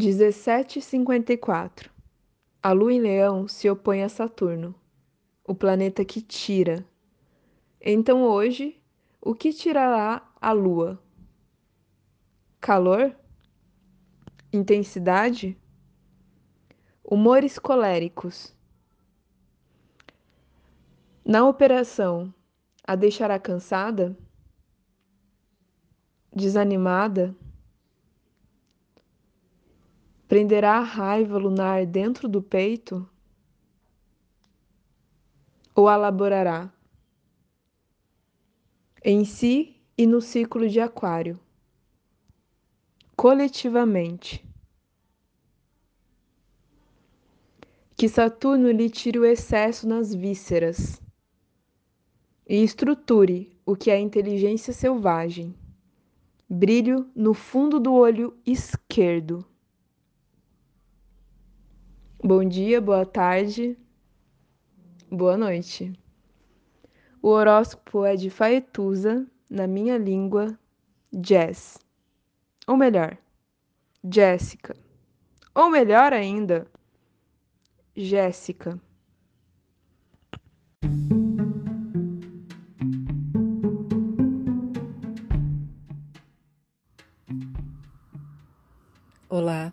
1754 A Lua em Leão se opõe a Saturno, o planeta que tira. Então hoje, o que tirará a Lua? Calor? Intensidade? Humores coléricos. Na operação, a deixará cansada? Desanimada? Prenderá a raiva lunar dentro do peito? Ou elaborará? Em si e no ciclo de Aquário. Coletivamente. Que Saturno lhe tire o excesso nas vísceras e estruture o que é inteligência selvagem. Brilho no fundo do olho esquerdo. Bom dia, boa tarde, boa noite. O horóscopo é de Faetusa, na minha língua, Jess. Ou melhor, Jéssica. Ou melhor ainda, Jéssica. Olá.